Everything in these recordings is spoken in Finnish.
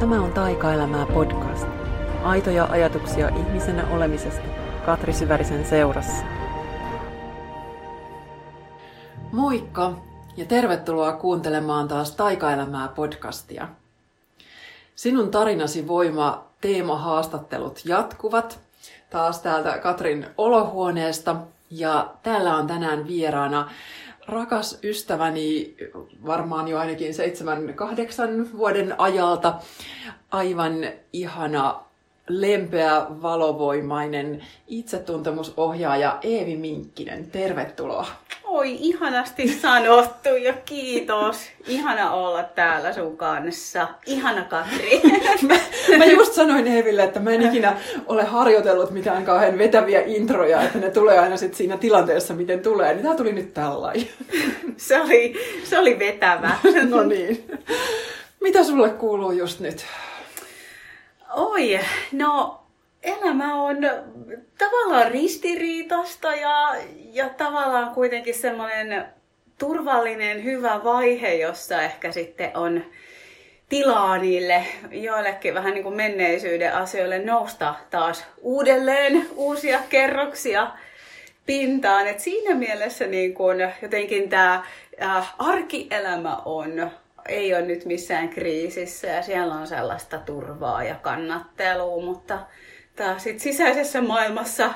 Tämä on Taikaelämää podcast. Aitoja ajatuksia ihmisenä olemisesta Katri Syvärisen seurassa. Moikka ja tervetuloa kuuntelemaan taas Taikaelämää podcastia. Sinun tarinasi voima teemahaastattelut jatkuvat taas täältä Katrin olohuoneesta ja täällä on tänään vieraana rakas ystäväni varmaan jo ainakin seitsemän, kahdeksan vuoden ajalta. Aivan ihana, lempeä, valovoimainen itsetuntemusohjaaja Eevi Minkkinen. Tervetuloa. Oi, ihanasti sanottu ja kiitos. Ihana olla täällä sun kanssa. Ihana Katri. mä, mä just sanoin Eeville, että mä en ikinä ole harjoitellut mitään kauhean vetäviä introja, että ne tulee aina sit siinä tilanteessa, miten tulee. Niin tää tuli nyt tällainen. se, oli, se oli vetävä. no niin. Mitä sulle kuuluu just nyt? Oi, no elämä on tavallaan ristiriitasta ja, ja tavallaan kuitenkin semmoinen turvallinen, hyvä vaihe, jossa ehkä sitten on tilaa niille joillekin vähän niin kuin menneisyyden asioille nousta taas uudelleen uusia kerroksia pintaan. Et siinä mielessä niin kuin jotenkin tämä äh, arkielämä on ei ole nyt missään kriisissä ja siellä on sellaista turvaa ja kannattelua, mutta taas sit sisäisessä maailmassa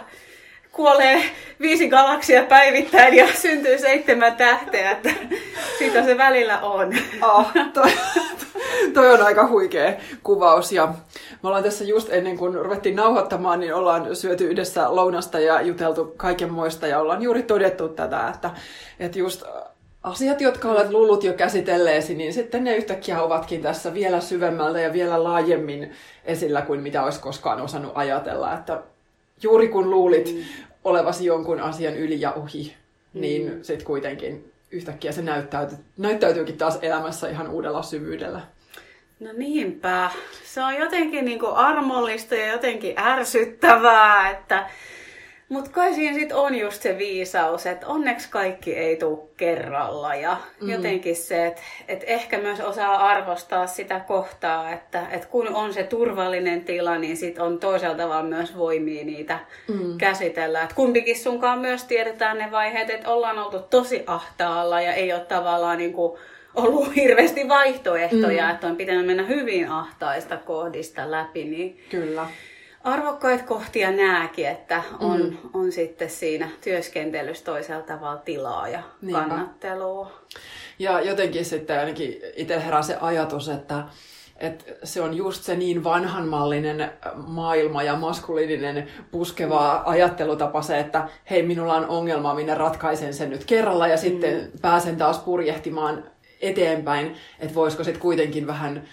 kuolee viisi galaksia päivittäin ja syntyy seitsemän tähteä, että sitä se välillä on. Oh, toi, toi on aika huikea kuvaus ja me ollaan tässä just ennen kuin ruvettiin nauhoittamaan, niin ollaan syöty yhdessä lounasta ja juteltu kaikenmoista ja ollaan juuri todettu tätä, että, että just asiat, jotka olet luullut jo käsitelleesi, niin sitten ne yhtäkkiä ovatkin tässä vielä syvemmältä ja vielä laajemmin esillä kuin mitä olisi koskaan osannut ajatella. Että juuri kun luulit mm. olevasi jonkun asian yli ja ohi, mm. niin sitten kuitenkin yhtäkkiä se näyttäytyy, näyttäytyykin taas elämässä ihan uudella syvyydellä. No niinpä. Se on jotenkin niin kuin armollista ja jotenkin ärsyttävää, että mutta kai siinä sit on just se viisaus, että onneksi kaikki ei tule kerralla ja mm. jotenkin se, että et ehkä myös osaa arvostaa sitä kohtaa, että et kun on se turvallinen tila, niin sit on toisella tavalla myös voimia niitä mm. käsitellä. Et kumpikin sunkaan myös tiedetään ne vaiheet, että ollaan oltu tosi ahtaalla ja ei ole tavallaan niinku ollut hirveästi vaihtoehtoja, mm. että on pitänyt mennä hyvin ahtaista kohdista läpi. Niin Kyllä arvokkaita kohtia nääkin, että on, mm. on sitten siinä työskentelyssä toisella tavalla tilaa ja Niinpä. kannattelua. Ja jotenkin sitten ainakin itse herää se ajatus, että, että se on just se niin vanhanmallinen maailma ja maskuliininen puskeva ajattelutapa se, että hei, minulla on ongelma, minä ratkaisen sen nyt kerralla ja mm. sitten pääsen taas purjehtimaan eteenpäin, että voisiko sitten kuitenkin vähän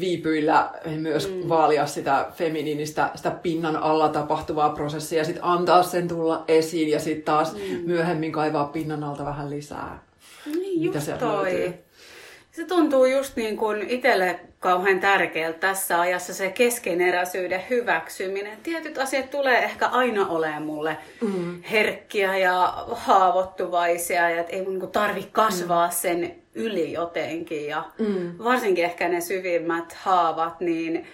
viipyillä myös mm. vaalia sitä feminiinistä, sitä pinnan alla tapahtuvaa prosessia ja sitten antaa sen tulla esiin ja sitten taas mm. myöhemmin kaivaa pinnan alta vähän lisää. Niin just Mitä toi. Löytyy. Se tuntuu just niin kuin itselle kauhean tärkeältä tässä ajassa se keskeneräisyyden hyväksyminen. Tietyt asiat tulee ehkä aina olemaan mulle mm. herkkiä ja haavoittuvaisia ja että ei mun niinku tarvi kasvaa mm. sen yli jotenkin. Ja mm. varsinkin ehkä ne syvimmät haavat, niin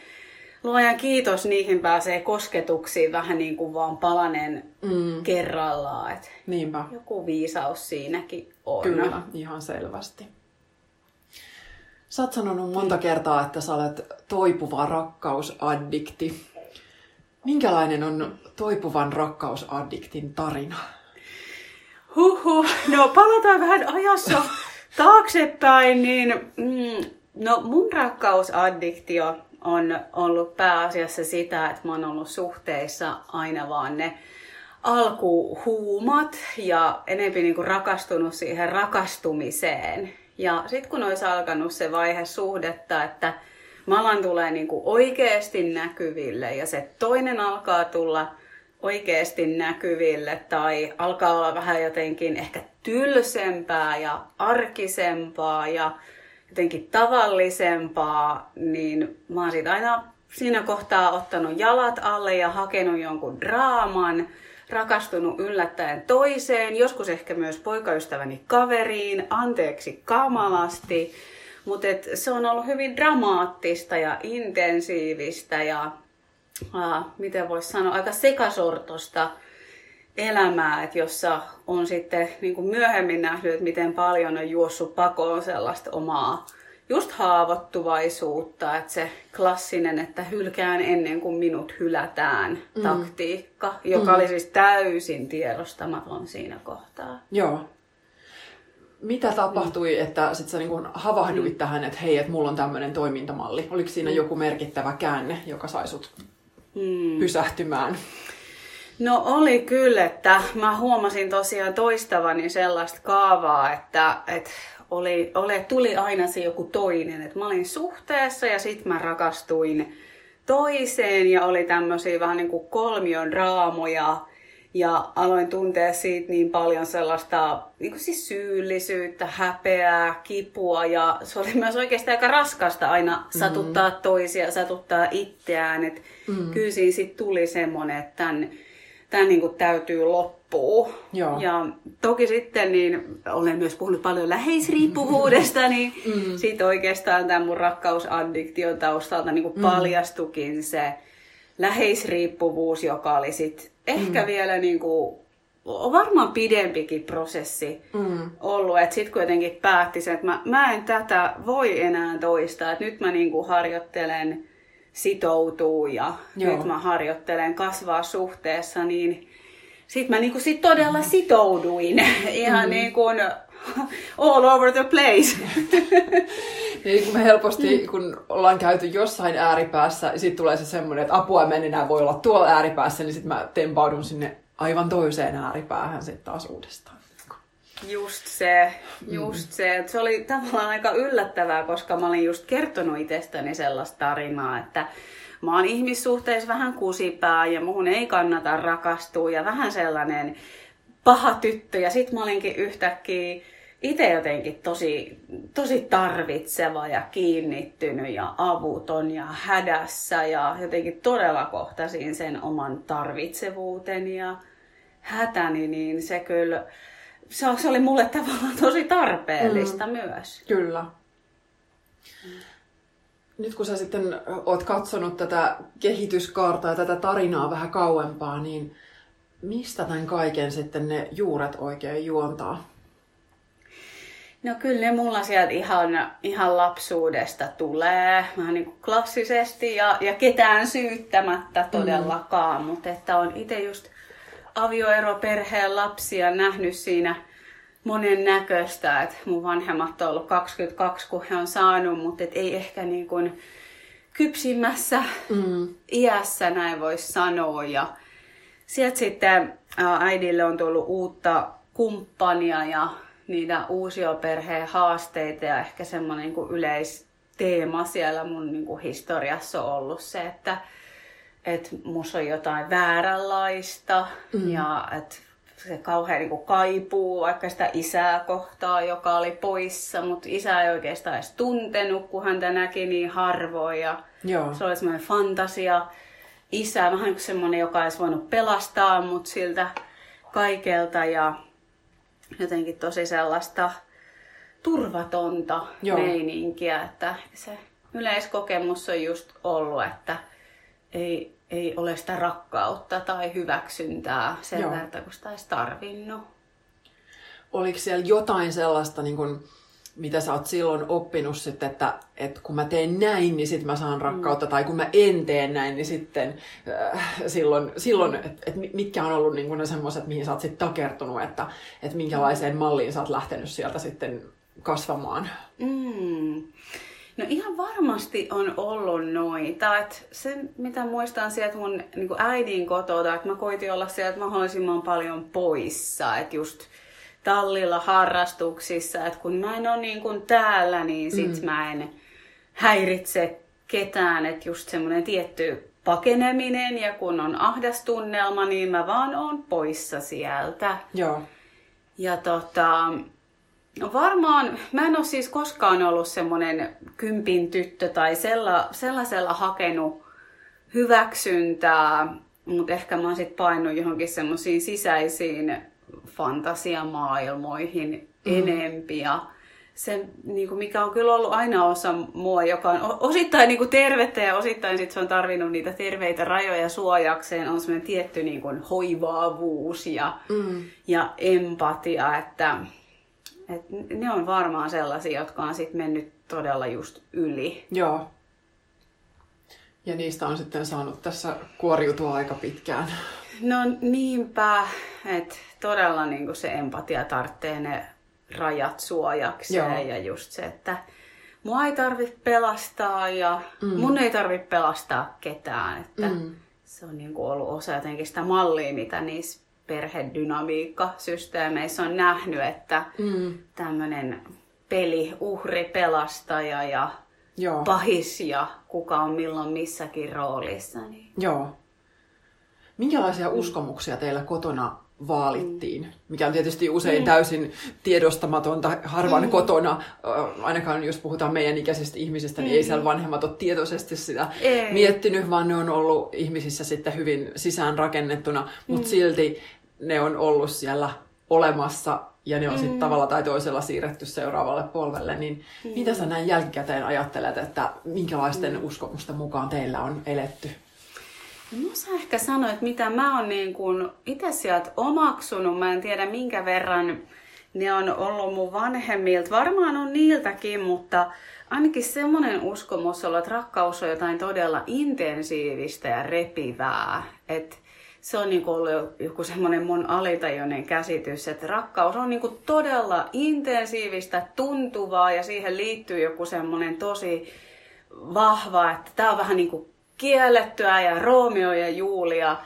luojan kiitos, niihin pääsee kosketuksiin vähän niin kuin vaan palanen mm. kerrallaan. Et Niinpä. Joku viisaus siinäkin on. Kyllä, ihan selvästi. Sä oot sanonut monta kertaa, että sä olet toipuva rakkausaddikti. Minkälainen on toipuvan rakkausaddiktin tarina? Huhu, no palataan vähän ajassa taaksepäin, niin mm, no mun rakkausaddiktio on ollut pääasiassa sitä, että mä oon ollut suhteissa aina vaan ne alkuhuumat ja enemmän niin rakastunut siihen rakastumiseen. Ja sitten kun olisi alkanut se vaihe suhdetta, että malan tulee niin kuin oikeasti näkyville ja se toinen alkaa tulla oikeasti näkyville tai alkaa olla vähän jotenkin ehkä tylsempää ja arkisempaa ja jotenkin tavallisempaa, niin mä oon siitä aina siinä kohtaa ottanut jalat alle ja hakenut jonkun draaman, rakastunut yllättäen toiseen, joskus ehkä myös poikaystäväni kaveriin, anteeksi kamalasti, Mutta se on ollut hyvin dramaattista ja intensiivistä ja äh, miten voisi sanoa, aika sekasortosta elämää, että jossa on sitten niin myöhemmin nähnyt, että miten paljon on juossut pakoon sellaista omaa just haavoittuvaisuutta, että se klassinen, että hylkään ennen kuin minut hylätään mm. taktiikka, joka mm. oli siis täysin tiedostamaton siinä kohtaa. Joo. Mitä tapahtui, mm. että sit sä niin havahduit mm. tähän, että hei, että mulla on tämmöinen toimintamalli? Oliko siinä mm. joku merkittävä käänne, joka sai sut mm. pysähtymään? No oli kyllä, että mä huomasin tosiaan toistavani sellaista kaavaa, että, että oli, oli, tuli aina se joku toinen. Että mä olin suhteessa ja sitten mä rakastuin toiseen ja oli tämmöisiä vähän niin kuin kolmion raamoja. Ja aloin tuntea siitä niin paljon sellaista niin kuin siis syyllisyyttä, häpeää, kipua ja se oli myös oikeastaan aika raskasta aina satuttaa mm. toisia, satuttaa itseään. Että mm. kyllä siinä sitten tuli semmoinen, että tämän, tämän niin kuin täytyy loppua. Joo. Ja toki sitten niin olen myös puhunut paljon läheisriippuvuudesta, niin mm. sitten oikeastaan tämän mun rakkausaddiktion taustalta niin kuin mm. paljastukin se läheisriippuvuus, joka oli sitten ehkä mm. vielä niin kuin, on varmaan pidempikin prosessi mm. ollut. Että sitten kuitenkin päätti sen, että mä, mä en tätä voi enää toistaa. Että nyt mä niin kuin harjoittelen sitoutuu ja Joo. nyt mä harjoittelen kasvaa suhteessa, niin sitten mä niinku sit todella sitouduin ihan mm. niin kuin all over the place. niin kun me helposti, mm. kun ollaan käyty jossain ääripäässä, ja sitten tulee se semmoinen, että apua en enää voi olla tuolla ääripäässä, niin sitten mä tempaudun sinne aivan toiseen ääripäähän sitten taas uudestaan. Just se, just mm. se. Se oli tavallaan aika yllättävää, koska mä olin just kertonut itsestäni sellaista tarinaa, että mä oon ihmissuhteissa vähän kusipää ja muhun ei kannata rakastua ja vähän sellainen paha tyttö. Ja sit mä olinkin yhtäkkiä itse jotenkin tosi, tosi tarvitseva ja kiinnittynyt ja avuton ja hädässä ja jotenkin todella kohtasin sen oman tarvitsevuuteni ja hätäni, niin se kyllä se oli mulle tavallaan tosi tarpeellista mm. myös. Kyllä. Nyt kun sä sitten oot katsonut tätä kehityskaarta ja tätä tarinaa vähän kauempaa, niin mistä tämän kaiken sitten ne juuret oikein juontaa? No kyllä ne mulla sieltä ihan, ihan lapsuudesta tulee, vähän niin kuin klassisesti ja, ja ketään syyttämättä todellakaan, mm. mutta että on itse just avioero perheen lapsia nähnyt siinä monen näköistä. että mun vanhemmat on ollut 22, kun he on saanut, mutta et ei ehkä niin kuin kypsimmässä mm. iässä näin voisi sanoa. Ja sieltä sitten äidille on tullut uutta kumppania ja niitä uusia perheen haasteita ja ehkä semmoinen niin yleisteema siellä mun niin kuin historiassa on ollut se, että että musta on jotain vääränlaista mm. ja että se kauhean niin kaipuu vaikka sitä isää kohtaa, joka oli poissa, mutta isä ei oikeastaan edes tuntenut, kun häntä näki niin harvoin. Ja Joo. Se oli semmoinen fantasia. Isä, vähän kuin semmoinen, joka olisi voinut pelastaa mut siltä kaikelta ja jotenkin tosi sellaista turvatonta Joo. meininkiä, että se yleiskokemus on just ollut, että ei, ei ole sitä rakkautta tai hyväksyntää sen Joo. verran, kun sitä olisi tarvinnut. Oliko siellä jotain sellaista, niin kun, mitä sä oot silloin oppinut, sit, että, että kun mä teen näin, niin sitten mä saan rakkautta, mm. tai kun mä en tee näin, niin sitten äh, silloin, silloin että et mitkä on ollut niin ne semmoiset, mihin sä oot sitten takertunut, että, että minkälaiseen malliin sä oot lähtenyt sieltä sitten kasvamaan? Mm. No ihan varmasti on ollut noita. Et se, mitä muistan sieltä mun niin äidin kotota, että mä koitin olla sieltä mahdollisimman paljon poissa. Että just tallilla harrastuksissa, että kun mä en ole niin kuin täällä, niin sit mm. mä en häiritse ketään. Että just semmoinen tietty pakeneminen ja kun on ahdastunnelma, niin mä vaan oon poissa sieltä. Joo. Ja tota, No varmaan, mä en ole siis koskaan ollut semmoinen kympin tyttö tai sella, sellaisella hakenut hyväksyntää, mutta ehkä mä oon sitten painut johonkin semmoisiin sisäisiin fantasiamaailmoihin mm. enempi ja se, niin kuin mikä on kyllä ollut aina osa mua, joka on osittain niin kuin tervettä ja osittain sit se on tarvinnut niitä terveitä rajoja suojakseen, on semmoinen tietty niin kuin hoivaavuus ja, mm. ja empatia, että, että ne on varmaan sellaisia, jotka on sitten mennyt todella just yli. Joo. Ja niistä on sitten saanut tässä kuoriutua aika pitkään. No niinpä, että todella niin kuin se empatia tarvitsee ne rajat suojakseen Joo. ja just se, että mua ei tarvitse pelastaa ja mm. mun ei tarvitse pelastaa ketään. Että mm. Se on niin kuin ollut osa jotenkin sitä mallia, mitä niissä perhedynamiikkasysteemeissä on nähnyt, että mm. tämmöinen peli, uhri, pelastaja ja Joo. pahis ja kuka on milloin missäkin roolissa. Niin... Joo. Minkälaisia uskomuksia teillä kotona vaalittiin, mikä on tietysti usein mm. täysin tiedostamatonta harvan mm. kotona. Ainakaan jos puhutaan meidän ikäisistä ihmisistä, niin mm. ei siellä vanhemmat ole tietoisesti sitä ei. miettinyt, vaan ne on ollut ihmisissä sitten hyvin sisään rakennettuna, mutta mm. silti ne on ollut siellä olemassa ja ne on mm. sitten tavalla tai toisella siirretty seuraavalle polvelle, niin mm. mitä sä näin jälkikäteen ajattelet, että minkälaisten mm. uskomusta mukaan teillä on eletty? No sä ehkä sanoa, että mitä mä oon niin kun itse sieltä omaksunut. Mä en tiedä minkä verran ne on ollut mun vanhemmilta. Varmaan on niiltäkin, mutta ainakin semmoinen uskomus on, että rakkaus on jotain todella intensiivistä ja repivää. Että se on niin ollut joku semmoinen mun alitajuinen käsitys, että rakkaus on niin todella intensiivistä, tuntuvaa ja siihen liittyy joku semmoinen tosi vahva, että tämä on vähän niin kuin kiellettyä ja Romeo ja Julia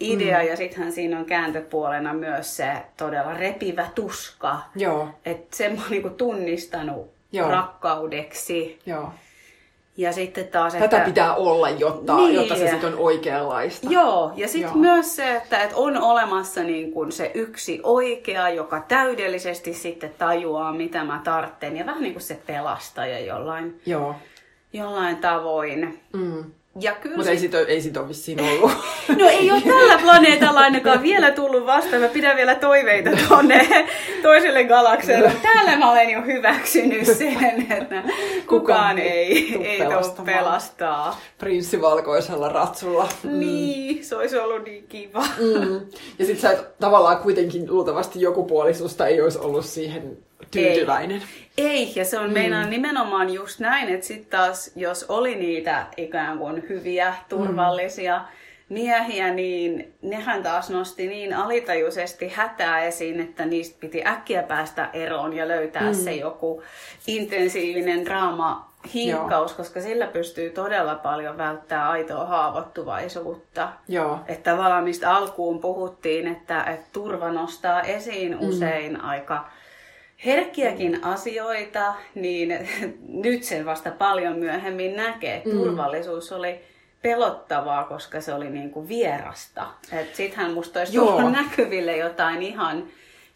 idea mm. ja sittenhän siinä on kääntöpuolena myös se todella repivä tuska. Joo. Että sen mä oon niinku tunnistanut Joo. rakkaudeksi. Joo. Ja sitten taas, Tätä että... pitää olla, jotta, niin. jotta se sitten on oikeanlaista. Joo, ja sitten myös se, että, että on olemassa niin kuin se yksi oikea, joka täydellisesti sitten tajuaa, mitä mä tartten. Ja vähän niin kuin se pelastaja jollain, Joo. jollain tavoin. Mm. Ja kyllä Mutta ei sit, ei sit ole vissiin ollut. No ei ole tällä planeetalla ainakaan vielä tullut vastaan. Mä pidän vielä toiveita tuonne toiselle galakselle. Täällä mä olen jo hyväksynyt sen, että kukaan, kukaan ei, ei tule pelastaa. Prinssi valkoisella ratsulla. Mm. Niin, se olisi ollut niin kiva. Mm. Ja sit sä et, tavallaan kuitenkin luultavasti joku puolisusta ei olisi ollut siihen tyytyväinen. Ei, ei ja se on mm. meinaan nimenomaan just näin, että sitten taas jos oli niitä ikään kuin hyviä, turvallisia mm. miehiä, niin nehän taas nosti niin alitajuisesti hätää esiin, että niistä piti äkkiä päästä eroon ja löytää mm. se joku intensiivinen draama hinkkaus, Joo. koska sillä pystyy todella paljon välttämään aitoa haavoittuvaisuutta. Joo. Että tavallaan mistä alkuun puhuttiin, että, että turva nostaa esiin mm. usein aika herkkiäkin asioita, niin nyt sen vasta paljon myöhemmin näkee. Mm. Turvallisuus oli pelottavaa, koska se oli niin kuin vierasta. Sittenhän musta olisi tullut näkyville jotain ihan,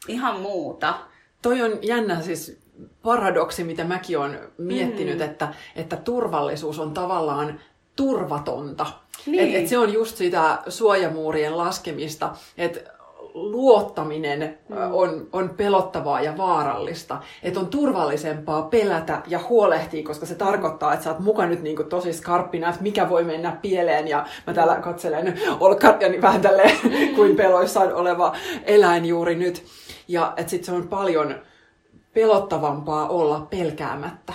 ihan muuta. Toi on jännä siis paradoksi, mitä mäkin olen miettinyt, mm. että, että turvallisuus on tavallaan turvatonta. Niin. Et, et se on just sitä suojamuurien laskemista, että luottaminen mm. on, on pelottavaa ja vaarallista. Että on turvallisempaa pelätä ja huolehtia, koska se tarkoittaa, että sä oot mukaan nyt niin kuin tosi skarppina, että mikä voi mennä pieleen. Ja mä täällä katselen olkkarjani vähän tälleen kuin peloissaan oleva eläin juuri nyt. Ja että sit se on paljon pelottavampaa olla pelkäämättä.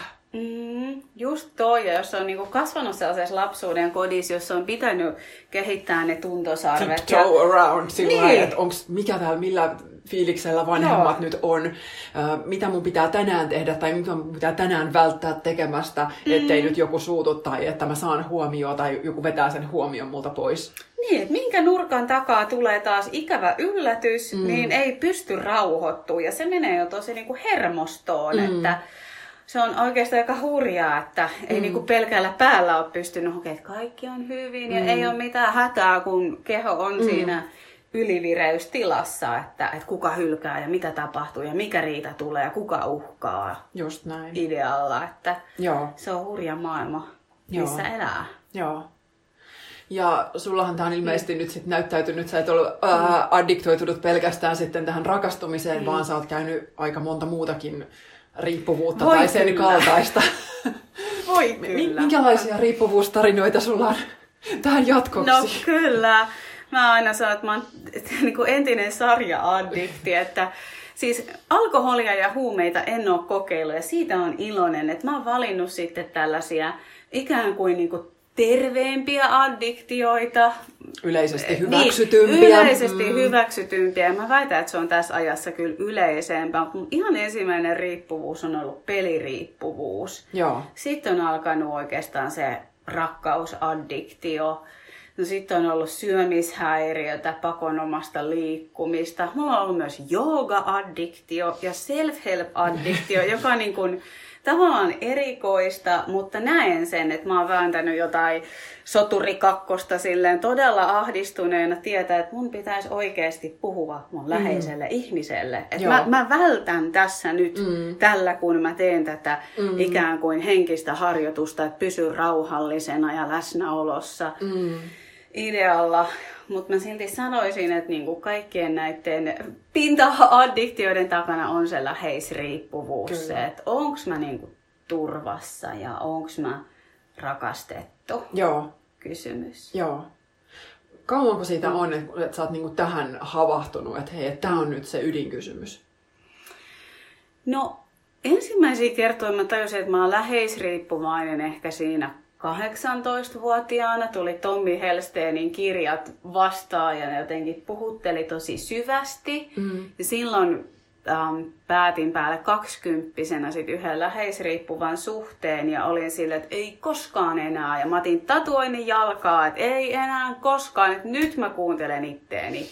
Just toi, ja jos on niinku kasvanut sellaisessa lapsuuden kodissa, jossa on pitänyt kehittää ne tuntosarvet. Ja... around sillä niin. että onks, mikä täällä, millä fiiliksellä vanhemmat Joo. nyt on, uh, mitä mun pitää tänään tehdä tai mitä mun pitää tänään välttää tekemästä, mm. ettei nyt joku suutu tai että mä saan huomioon tai joku vetää sen huomion multa pois. Niin, että minkä nurkan takaa tulee taas ikävä yllätys, mm. niin ei pysty rauhoittumaan ja se menee jo tosi niinku hermostoon, mm. että se on oikeastaan aika hurjaa, että ei mm. niinku pelkällä päällä ole pystynyt hokemaan, että kaikki on hyvin mm. ja ei ole mitään hätää, kun keho on mm. siinä ylivireystilassa, että, että kuka hylkää ja mitä tapahtuu ja mikä riita tulee ja kuka uhkaa Just näin. idealla. Että Joo. Se on hurja maailma, missä Joo. elää. Joo. Ja sullahan tämä on ilmeisesti mm. nyt sit näyttäytynyt, sä et ollut ää, addiktoitunut pelkästään sitten tähän rakastumiseen, mm. vaan sä oot käynyt aika monta muutakin riippuvuutta Voi tai sen kyllä. kaltaista. Voi kyllä. Minkälaisia riippuvuustarinoita sulla on tähän jatkoksi? No kyllä. Mä aina sanon, että mä oon niin kuin entinen sarja-addikti, että siis alkoholia ja huumeita en ole kokeillut ja siitä on iloinen, että mä oon valinnut sitten tällaisia ikään kuin, niin kuin terveempiä addiktioita. Yleisesti Niin, hyväksytympiä. yleisesti Mm. hyväksytympiä. Mä väitän, että se on tässä ajassa kyllä yleisempää. Mutta ihan ensimmäinen riippuvuus on ollut peliriippuvuus. Joo. Sitten on alkanut oikeastaan se rakkausaddiktio. No sitten on ollut syömishäiriötä, pakonomasta liikkumista. Mulla on ollut myös jooga-addiktio ja self-help-addiktio, joka on niin kuin tavallaan erikoista, mutta näen sen, että mä oon vääntänyt jotain soturikakkosta silleen todella ahdistuneena tietää, että mun pitäisi oikeasti puhua mun läheiselle ihmiselle. Että Joo. mä, mä vältän tässä nyt mm. tällä, kun mä teen tätä mm. ikään kuin henkistä harjoitusta, että pysy rauhallisena ja läsnäolossa Mm. Idealla. Mutta mä silti sanoisin, että niinku kaikkien näiden pinta-addiktioiden takana on se läheisriippuvuus. Kyllä. Se, että onko mä niinku turvassa ja onko mä rakastettu Joo. kysymys. Joo. Kauanko siitä on, että että sä oot niinku tähän havahtunut, että hei, tämä on nyt se ydinkysymys? No ensimmäisiä kertoja mä tajusin, että mä oon läheisriippuvainen ehkä siinä 18-vuotiaana. Tuli Tommi Helsteenin kirjat vastaan ja ne jotenkin puhutteli tosi syvästi. Mm. Ja silloin ähm, päätin päälle kaksikymppisenä sit yhden läheisriippuvan suhteen ja olin sille, että ei koskaan enää. Ja mä otin tatuoinnin jalkaa, että ei enää koskaan, että nyt mä kuuntelen itteeni.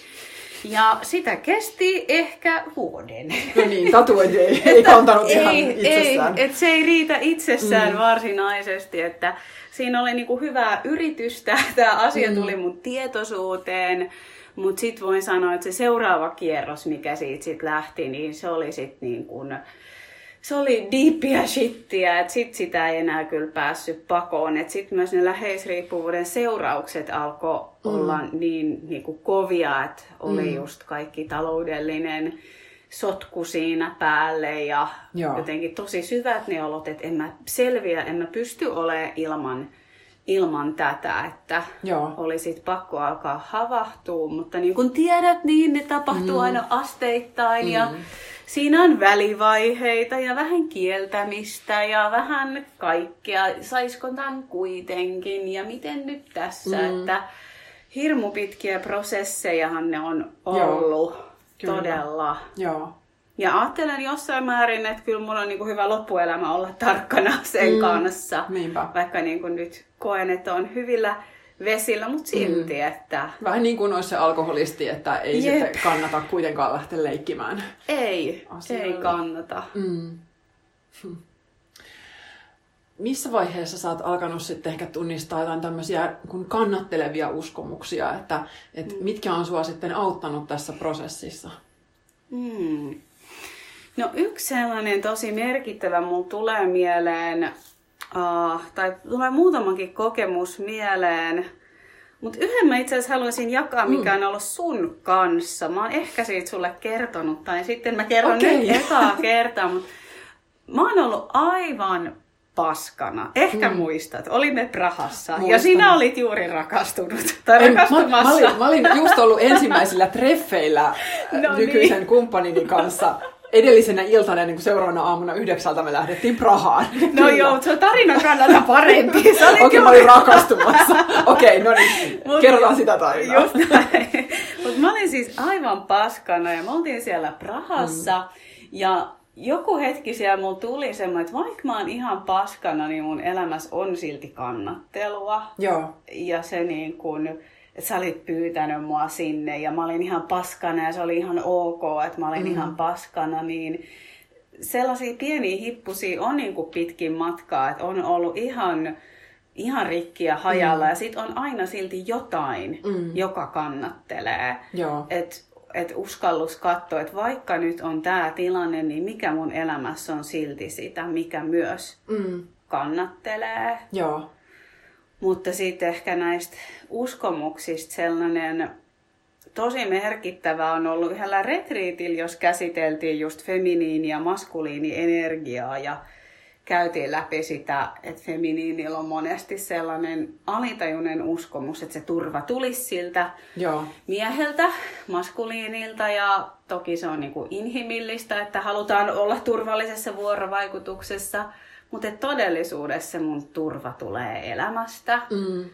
Ja sitä kesti ehkä vuoden. No niin, tatuointi ei, ei kantanut ihan ei, itsessään. Ei, et se ei riitä itsessään mm. varsinaisesti, että siinä oli niinku hyvää yritystä, tämä asia Mm. tuli mun tietoisuuteen, mutta sitten voin sanoa, että se seuraava kierros, mikä siitä sit lähti, niin se oli sitten niin kuin, se oli deepia shittiä, että sit sitä ei enää kyllä päässyt pakoon. Että sitten myös ne läheisriippuvuuden seuraukset alkoi mm. olla niin, niin kuin kovia, että oli mm. just kaikki taloudellinen sotku siinä päälle ja Joo. jotenkin tosi syvät ne olot, että en mä selviä, en mä pysty olemaan ilman, ilman tätä, että Joo. oli sit pakko alkaa havahtua, mutta niin kuin tiedät, niin ne tapahtuu mm. aina asteittain mm. ja siinä on välivaiheita ja vähän kieltämistä ja vähän kaikkea, saisko tämän kuitenkin ja miten nyt tässä, mm. että hirmu pitkiä prosessejahan ne on ollut Kyllä. todella. Joo. Ja ajattelen jossain määrin, että kyllä mulla on niin kuin hyvä loppuelämä olla tarkkana sen mm. kanssa. Niinpä. Vaikka niin kuin nyt koen, että on hyvillä vesillä, mutta silti, mm. että Vähän niin kuin olisi se alkoholisti, että ei Jep. sitten kannata kuitenkaan lähteä leikkimään. ei, Asioilla. ei kannata. Mm. Missä vaiheessa sä oot alkanut sitten ehkä tunnistaa jotain tämmöisiä kun kannattelevia uskomuksia, että, että Mm. mitkä on sua sitten auttanut tässä prosessissa? Hmm. No yksi sellainen tosi merkittävä mulla tulee mieleen, uh, tai tulee muutamankin kokemus mieleen, mutta yhden mä itse asiassa haluaisin jakaa, mikä on ollut sun kanssa. Mä oon ehkä siitä sulle kertonut, tai sitten mä kerron Okei. nyt ekaa kertaa, mutta mä oon ollut aivan paskana. Ehkä mm. muistat, olimme Prahassa, ja Muistan. sinä olit juuri rakastunut, tai En, mä, rakastumassa. mä, olin, mä olin just ollut ensimmäisillä treffeillä No no nykyisen niin. kumppanini kanssa. Edellisenä iltana, niin kuin seuraavana aamuna yhdeksältä me lähdettiin Prahaan. No Kyllä. joo, se on tarinan kannalta parempi. Okei, mä olin rakastumassa. Okei, no niin, Mut- kerrotaan sitä tarinaa. Just näin. Mutta mä olin siis aivan paskana ja me oltiin siellä Prahassa. Mm. Ja joku hetki siellä mulla tuli semmoinen, että vaikka mä oon ihan paskana, niin mun elämässä on silti kannattelua. Joo, Ja se niin kun, että sä olit pyytänyt mua sinne ja mä olin ihan paskana ja se oli ihan ok, että mä olin mm. ihan paskana, niin sellaisia pieniä hippusia on niin kuin pitkin matkaa, että on ollut ihan, ihan rikki ja hajalla mm. ja sit on aina silti jotain, Mm. joka kannattelee. joo, Että et uskallus katsoa, että vaikka nyt on tämä tilanne, niin mikä mun elämässä on silti sitä, mikä myös mm, kannattelee. joo, Mutta sitten ehkä näistä uskomuksista sellainen tosi merkittävää on ollut yhdellä retriitillä, jos käsiteltiin just feminiini- ja maskuliinienergiaa ja käytiin läpi sitä, että feminiinillä on monesti sellainen alitajuinen uskomus, että se turva tulisi siltä Joo. mieheltä, maskuliinilta ja toki se on niin kuin inhimillistä, että halutaan olla turvallisessa vuorovaikutuksessa, mutta todellisuudessa se mun turva tulee elämästä. Mm.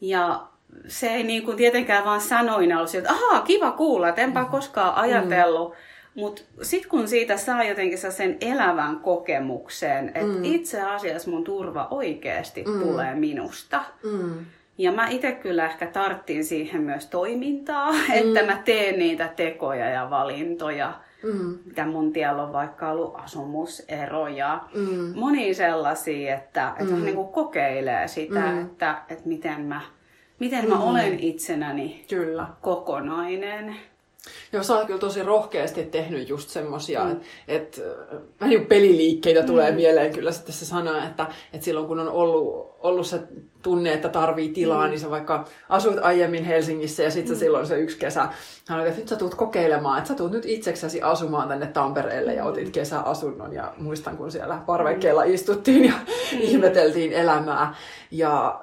Ja se ei niin kuin tietenkään vaan sanoina ollut että ahaa, kiva kuulla, että enpä koskaan ajatellut. Mm. Mutta sitten kun siitä saa jotenkin sen elävän kokemuksen, että mm. itse asiassa mun turva oikeasti mm. tulee minusta. Mm. Ja mä itse kyllä ehkä tarttin siihen myös toimintaa, mm. että mä teen niitä tekoja ja valintoja. Mm. Mitä mun tiellä on vaikka ollut asumuseroja. Mm. Moni sellaisia, että, että mm. niin kokeilee sitä, mm. että, että miten mä miten mä mm. olen itsenäni Kyllä. kokonainen. Joo, sä oot kyllä tosi rohkeasti tehnyt just semmosia, mm. että et, vähän niin peliliikkeitä mm. tulee mieleen kyllä sitten se sana, että et silloin kun on ollut, ollut se tunne, että tarvii tilaa, mm. niin sä vaikka asuit aiemmin Helsingissä ja sitten mm. silloin se yksi kesä sanoit, että nyt sä tuut kokeilemaan, että sä tuut nyt itseksesi asumaan tänne Tampereelle ja otit kesäasunnon ja muistan kun siellä parvekkeella istuttiin ja mm. ihmeteltiin elämää ja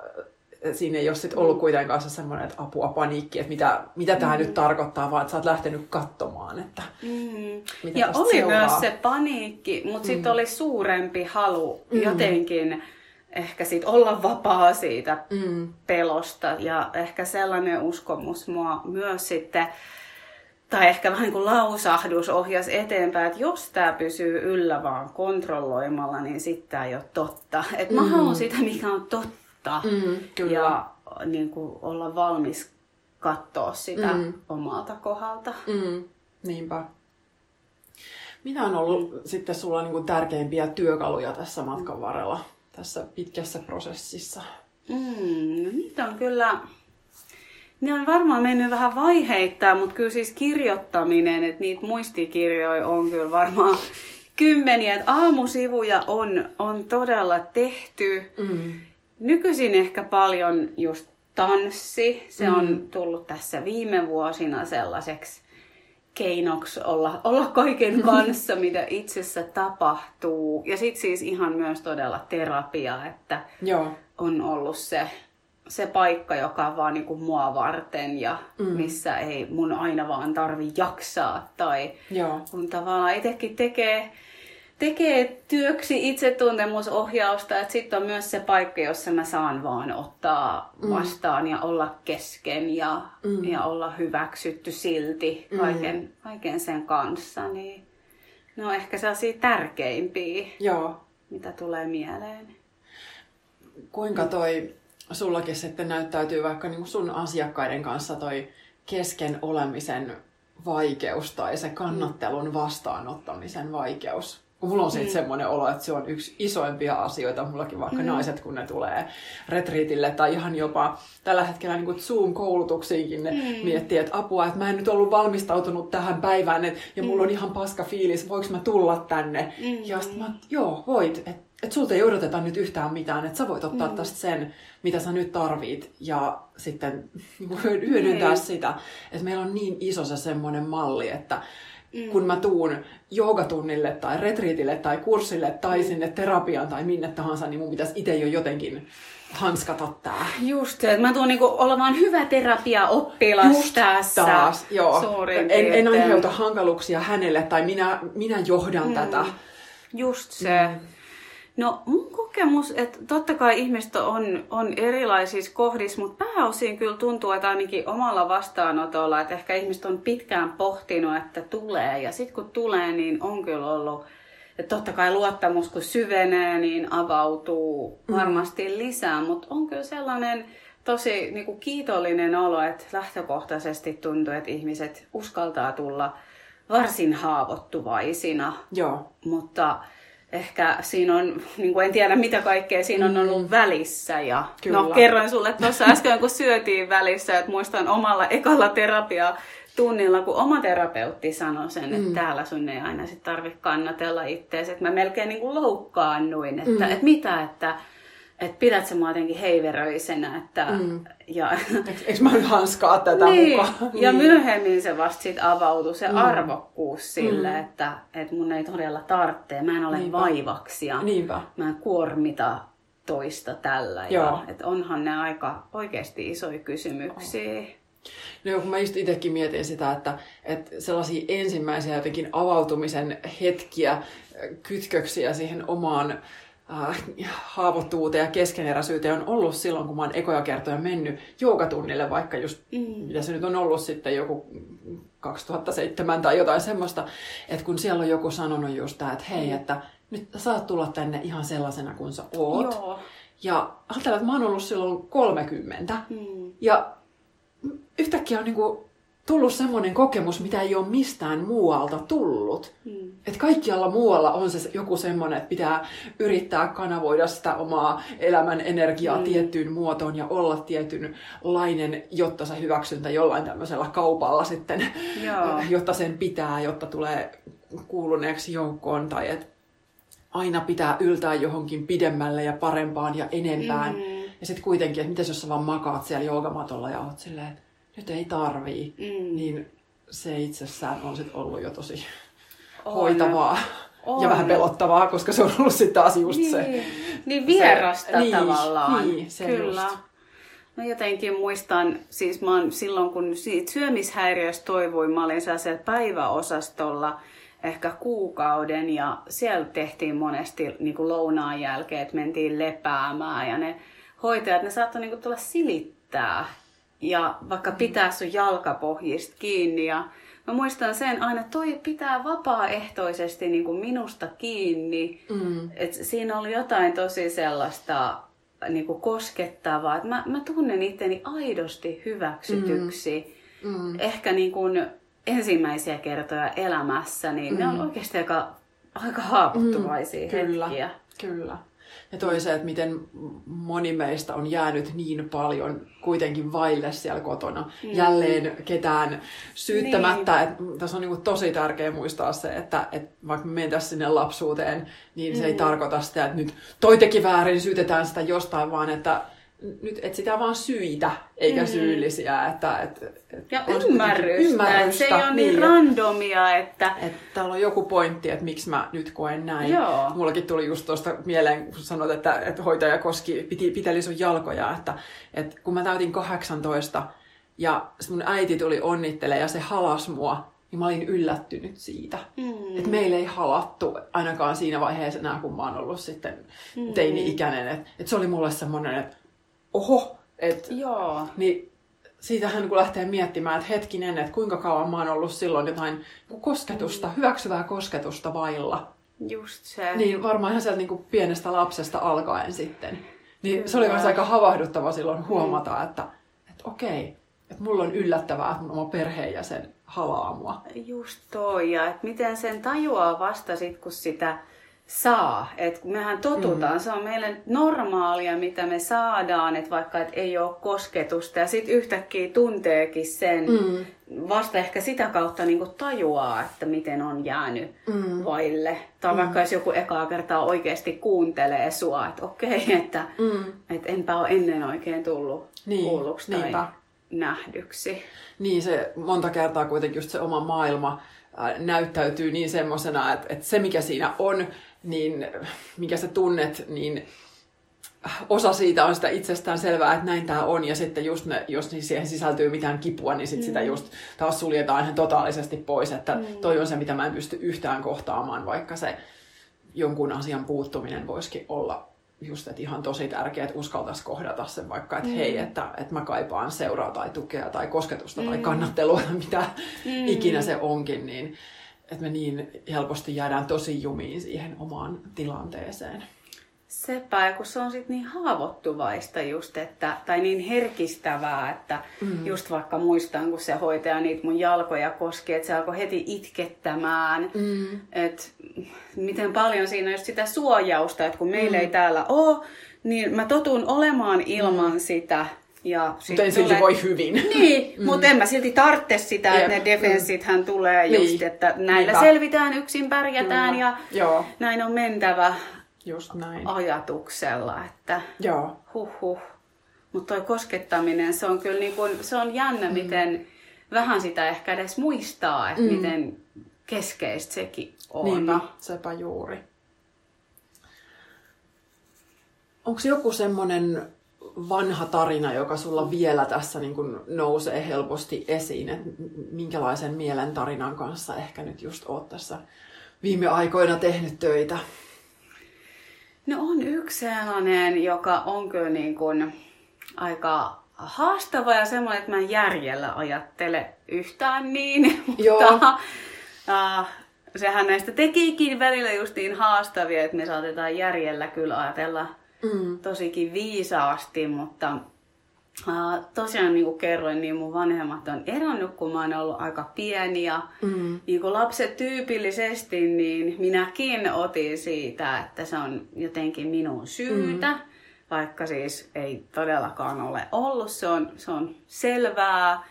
siinä ei ole sit ollut kuitenkaan se semmoinen, että apua, paniikki, että mitä, mitä tämä mm. nyt tarkoittaa, vaan että sä oot lähtenyt katsomaan, että mm. mitä Ja oli seuraa. myös se paniikki, mutta mm. sitten oli suurempi halu mm. jotenkin ehkä sit olla vapaa siitä mm. pelosta ja ehkä sellainen uskomus mua myös sitten tai ehkä vähän niin kuin lausahdus ohjas eteenpäin, että jos tämä pysyy yllä vaan kontrolloimalla, niin sitten tämä ei ole totta. Että mm. mä haluan sitä, mikä on totta totta mm, kyllä. ja niin kuin, olla valmis katsoa sitä mm. omalta kohdalta. Mm, niinpä. Mitä on ollut mm. sitten sulla niin kuin tärkeimpiä työkaluja tässä matkan varrella, tässä pitkässä prosessissa? Mm, no niitä on kyllä... Ne on varmaan mennyt vähän vaiheittain, mutta kyllä siis kirjoittaminen, että niitä muistikirjoja on kyllä varmaan kymmeniä. Että aamusivuja on, on todella tehty. Mm. Nykyisin ehkä paljon just tanssi. Se mm. on tullut tässä viime vuosina sellaiseksi keinoksi olla, olla kaiken kanssa, mitä itsessä tapahtuu. Ja sitten siis ihan myös todella terapia, että Joo. on ollut se, se paikka, joka on vaan niinku mua varten ja mm. missä ei mun aina vaan tarvi jaksaa. Tai Joo. kun tavallaan itsekin tekee tekee työksi itsetuntemusohjausta, että sitten on myös se paikka, jossa mä saan vaan ottaa mm. vastaan mm. ja olla kesken ja, mm. ja olla hyväksytty silti mm. kaiken, mm. kaiken sen kanssa. Niin ne on ehkä sellaisia tärkeimpiä, Joo. mitä tulee mieleen. Kuinka toi sullakin sitten näyttäytyy vaikka niin sun asiakkaiden kanssa toi kesken olemisen vaikeus tai se kannattelun vastaanottamisen vaikeus? Kun mulla on siitä mm. semmoinen olo, että se on yksi isoimpia asioita mullakin, vaikka mm. naiset, kun ne tulee retriitille tai ihan jopa tällä hetkellä niin kuin Zoom-koulutuksiinkin ne mm. miettii, että apua, että mä en nyt ollut valmistautunut tähän päivään et, ja mulla mm. on ihan paska fiilis, voiko mä tulla tänne? Mm. Ja sitten mä, joo, voit, että et sulta ei odoteta nyt yhtään mitään, että sä voit ottaa mm. tästä sen, mitä sä nyt tarvit ja sitten niin hyödyntää mm. sitä. Että meillä on niin iso se semmoinen malli, että mm. kun mä tuun joogatunnille tai retriitille tai kurssille tai mm. sinne terapiaan tai minne tahansa, niin mun pitäisi itse jo jotenkin hanskata tää. Just se, että mä tuun niinku olemaan hyvä terapia-oppilas Just tässä. taas, joo. En, en aiheuta hankaluuksia hänelle tai minä, minä johdan mm. tätä. Just se. Mm. No mun kokemus, että totta kai ihmiset on, on erilaisissa kohdissa, mutta pääosin kyllä tuntuu, että ainakin omalla vastaanotolla, että ehkä ihmiset on pitkään pohtinut, että tulee. Ja sitten kun tulee, niin on kyllä ollut, että totta kai luottamus kun syvenee, niin avautuu mm. varmasti lisää, mutta on kyllä sellainen tosi niin kuin kiitollinen olo, että lähtökohtaisesti tuntuu, että ihmiset uskaltaa tulla varsin haavoittuvaisina. Joo. Mutta ehkä siinä on, niin kuin en tiedä mitä kaikkea siinä on ollut mm. välissä. Ja Kyllä. no kerroin sulle tuossa äsken, kun syötiin välissä, että muistan omalla ekalla terapia tunnilla, kun oma terapeutti sanoi sen, että mm. täällä sun ei aina sit tarvitse kannatella itseäsi. Että mä melkein niin kuin loukkaannuin, että, mm. että mitä, että että pidät sä mua jotenkin heiveröisenä, että, mm. ja, Eikö mä hanskaa tätä niin. mukaan? Ja Niin. myöhemmin se vasta sit avautui, se mm. arvokkuus sille, mm. että, että mun ei todella tarvitse, mä en ole Niinpä. vaivaksia, Niinpä. mä en kuormita toista tällä. Joo. Ja, että onhan ne aika oikeasti isoja kysymyksiä. No joo, kun mä just itsekin mietin sitä, että, että sellaisia ensimmäisiä jotenkin avautumisen hetkiä, kytköksiä siihen omaan äh, haavoittuvuuteen ja keskeneräisyyteen on ollut silloin, kun mä oon ekoja kertoja mennyt joogatunnille, vaikka just, mm. mitä se nyt on ollut sitten joku 2007 tai jotain semmoista, että kun siellä on joku sanonut just tää, että hei, että nyt saat tulla tänne ihan sellaisena kuin sä oot. Joo. Ja ajatellaan, että mä oon ollut silloin 30. Mm. Ja yhtäkkiä on niinku tullut semmoinen kokemus, mitä ei ole mistään muualta tullut. Mm. Että kaikkialla muualla on se joku semmoinen, että pitää yrittää kanavoida sitä omaa elämän energiaa mm. tiettyyn muotoon ja olla tietynlainen, jotta se hyväksyntä jollain tämmöisellä kaupalla sitten, Joo. jotta sen pitää, jotta tulee kuuluneeksi joukkoon tai että aina pitää yltää johonkin pidemmälle ja parempaan ja enempään. Mm. Ja sitten kuitenkin, että mitäs jos sä vaan makaat siellä joogamatolla ja oot silleen, että nyt ei tarvii, Mm. niin se itsessään on sitten ollut jo tosi On. hoitavaa On. ja vähän pelottavaa, koska se on ollut sitten taas just niin, se. Niin vierasta se- niin, tavallaan. niin, se Kyllä. just. Mä jotenkin muistan, siis mä oon silloin kun siitä syömishäiriöstä toivuin, mä olin sellaisella päiväosastolla ehkä kuukauden ja siellä tehtiin monesti niin kuin lounaan jälkeen, että mentiin lepäämään ja ne hoitajat, ne saattoi niin kuin tulla silittää ja vaikka pitää sun jalkapohjista kiinni ja mä muistan sen aina, että toi pitää vapaaehtoisesti niin kuin minusta kiinni. Mm. Et siinä oli jotain tosi sellaista niin kuin koskettavaa. Et mä, mä tunnen itteni aidosti hyväksytyksi. Mm. Ehkä niin kuin ensimmäisiä kertoja elämässä, niin mm. ne on oikeasti aika, aika haavoittuvaisia mm, Kyllä, hetkiä. kyllä. Ja toi se, että miten moni meistä on jäänyt niin paljon kuitenkin vaille siellä kotona. Mm. Jälleen ketään syyttämättä. Niin. Tässä on niin tosi tärkeää muistaa se, että, että vaikka me mentäisiin sinne lapsuuteen, niin se mm. ei tarkoita sitä, että nyt toi teki väärin, syytetään sitä jostain, vaan että nyt etsitään vaan syitä, eikä mm. syyllisiä. Että, että, että Ja ymmärrystä. ymmärrystä. Se ei ole niin, niin randomia, että... että täällä on joku pointti, että miksi mä nyt koen näin. Joo. Mullakin tuli just tuosta mieleen, kun sanoit, että, että hoitaja koski, piti, piteli sun jalkoja, että, että kun mä täytin 18 ja mun äiti tuli onnittelemaan ja se halas mua, niin mä olin yllättynyt siitä. Mm. Että meillä ei halattu ainakaan siinä vaiheessa enää, kun mä oon ollut sitten teini-ikäinen. Että et se oli mulle semmoinen, että oho, että Joo. niin siitähän kun lähtee miettimään, että hetkinen, että kuinka kauan mä oon ollut silloin jotain kosketusta, Mm. hyväksyvää kosketusta vailla. Just se. Niin varmaan ihan sieltä niin kuin pienestä lapsesta alkaen sitten. Niin se oli Kyllä. myös aika havahduttava silloin huomata, että, että okei, että mulla on yllättävää, että mun oma perheenjäsen halaa mua. Just toi, ja että miten sen tajuaa vasta sit, kun sitä saa. Kun mehän totutaan, mm. se on meille normaalia, mitä me saadaan, että vaikka et ei ole kosketusta, ja sitten yhtäkkiä tunteekin sen, mm. vasta ehkä sitä kautta niin tajuaa, että miten on jäänyt mm. vaille. Tai mm. vaikka jos joku ekaa kertaa oikeasti kuuntelee sua, että okei, että mm. et enpä ole ennen oikein tullut Niin, kuulluksi tai niinpä. nähdyksi. Niin se monta kertaa kuitenkin just se oma maailma ää, näyttäytyy niin semmosena, että, että se mikä siinä on, niin mikä sä tunnet, niin osa siitä on sitä itsestään selvää, että näin tämä on, ja sitten just ne, jos niin siihen sisältyy mitään kipua, niin sit mm. sitä just taas suljetaan ihan totaalisesti pois, että mm. toi on se, mitä mä en pysty yhtään kohtaamaan, vaikka se jonkun asian puuttuminen voisikin olla just, että ihan tosi tärkeää, että uskaltaisi kohdata sen vaikka, että mm. hei, että, että mä kaipaan seuraa tai tukea tai kosketusta mm. tai kannattelua tai mitä mm. ikinä se onkin, niin että me niin helposti jäädään tosi jumiin siihen omaan tilanteeseen. Sepä, ja kun se on sitten niin haavoittuvaista just, että, tai niin herkistävää, että mm. just vaikka muistan, kun se hoitaja niitä mun jalkoja koski, että se alkoi heti itkettämään, mm. että miten paljon siinä on just sitä suojausta, että kun meillä mm. ei täällä ole, niin mä totun olemaan ilman mm. sitä. Ja Mutta ei silti tulee- voi hyvin. Niin, mm. mutta en mä silti tarvitse sitä, että ne defensithän tulee Niin. just, että näillä Niinpä. selvitään, yksin pärjätään Kyllä. ja Joo. näin on mentävä. Just näin. ajatuksella, että Joo. huh huh. Mutta toi koskettaminen, se on kyllä niin kun, se on jännä, mm. miten vähän sitä ehkä edes muistaa, että mm. miten keskeistä sekin on. Niinpä, sepä juuri. Onko joku semmoinen vanha tarina, joka sulla vielä tässä niin kun nousee helposti esiin, että minkälaisen mielen tarinan kanssa ehkä nyt just oot tässä viime aikoina tehnyt töitä? No on yksi sellainen, joka on kyllä niin kuin aika haastava ja semmoinen, että mä en järjellä ajattele yhtään niin. Joo. Mutta uh, sehän näistä tekikin välillä just niin haastavia, että me saatetaan järjellä kyllä ajatella Mm. tosikin viisaasti, mutta uh, tosiaan niin kuin kerroin, niin mun vanhemmat on eronnut, kun mä oon ollut aika pieni ja Mm. niin kuin lapset tyypillisesti, niin minäkin otin siitä, että se on jotenkin minun syytä, mm. vaikka siis ei todellakaan ole ollut, se on, se on selvää.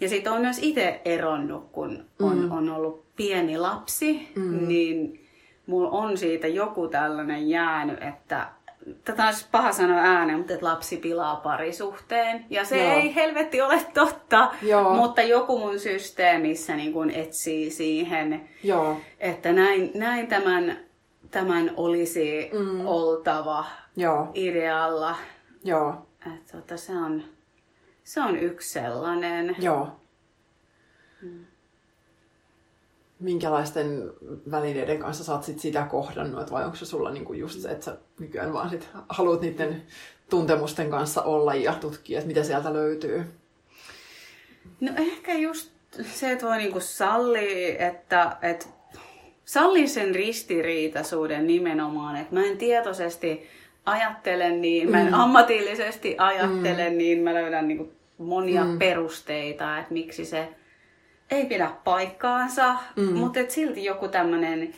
Ja sitten on myös itse eronnut, kun on, mm. on ollut pieni lapsi, mm. niin mulla on siitä joku tällainen jäänyt, että tätä on siis paha sanoa ääneen, mutta että lapsi pilaa parisuhteen. Ja se Joo. ei helvetti ole totta, Joo. mutta joku mun systeemissä niin kun etsii siihen, Joo, että näin, näin tämän, tämän olisi mm. oltava joo, idealla. joo, Että tota, se, on, se on yksi sellainen. joo. Minkälaisten välineiden kanssa sä oot sit sitä kohdannut, et vai onko se sulla niinku just se, että sä nykyään vaan sit haluat niiden tuntemusten kanssa olla ja tutkia, että mitä sieltä löytyy? No ehkä just se, että voi niinku sallia, että, että sallii sen ristiriitaisuuden nimenomaan, että mä en tietoisesti ajattele niin, mä en Mm. ammatillisesti ajattele niin, mä löydän niinku monia mm. perusteita, että miksi se ei pidä paikkaansa, mm. mutta et silti joku tämmöinen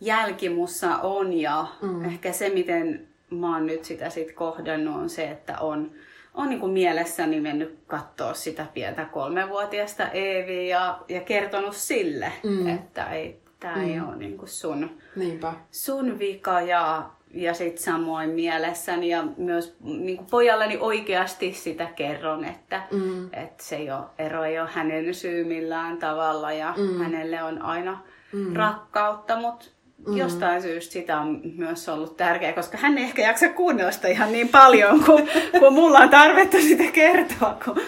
jälki mussa on ja mm. ehkä se, miten mä oon nyt sitä sit kohdannut, on se, että on, on niin kuin mielessäni mennyt katsoa sitä pientä kolmevuotiaista Eeviä ja, ja kertonut sille, mm. että ei, tämä mm. ei ole niin kuin sun, Niinpä. sun vika ja, ja sitten samoin mielessäni ja myös niin kuin pojalleni oikeasti sitä kerron, että, Mm. että se ei ole, ero ei ole hänen syy millään tavalla ja mm. hänelle on aina mm. rakkautta, mutta mm. jostain syystä sitä on myös ollut tärkeää, koska hän ei ehkä jaksa kuunnella sitä ihan niin paljon, kuin, kuin mulla on tarvetta sitä kertoa. Kun,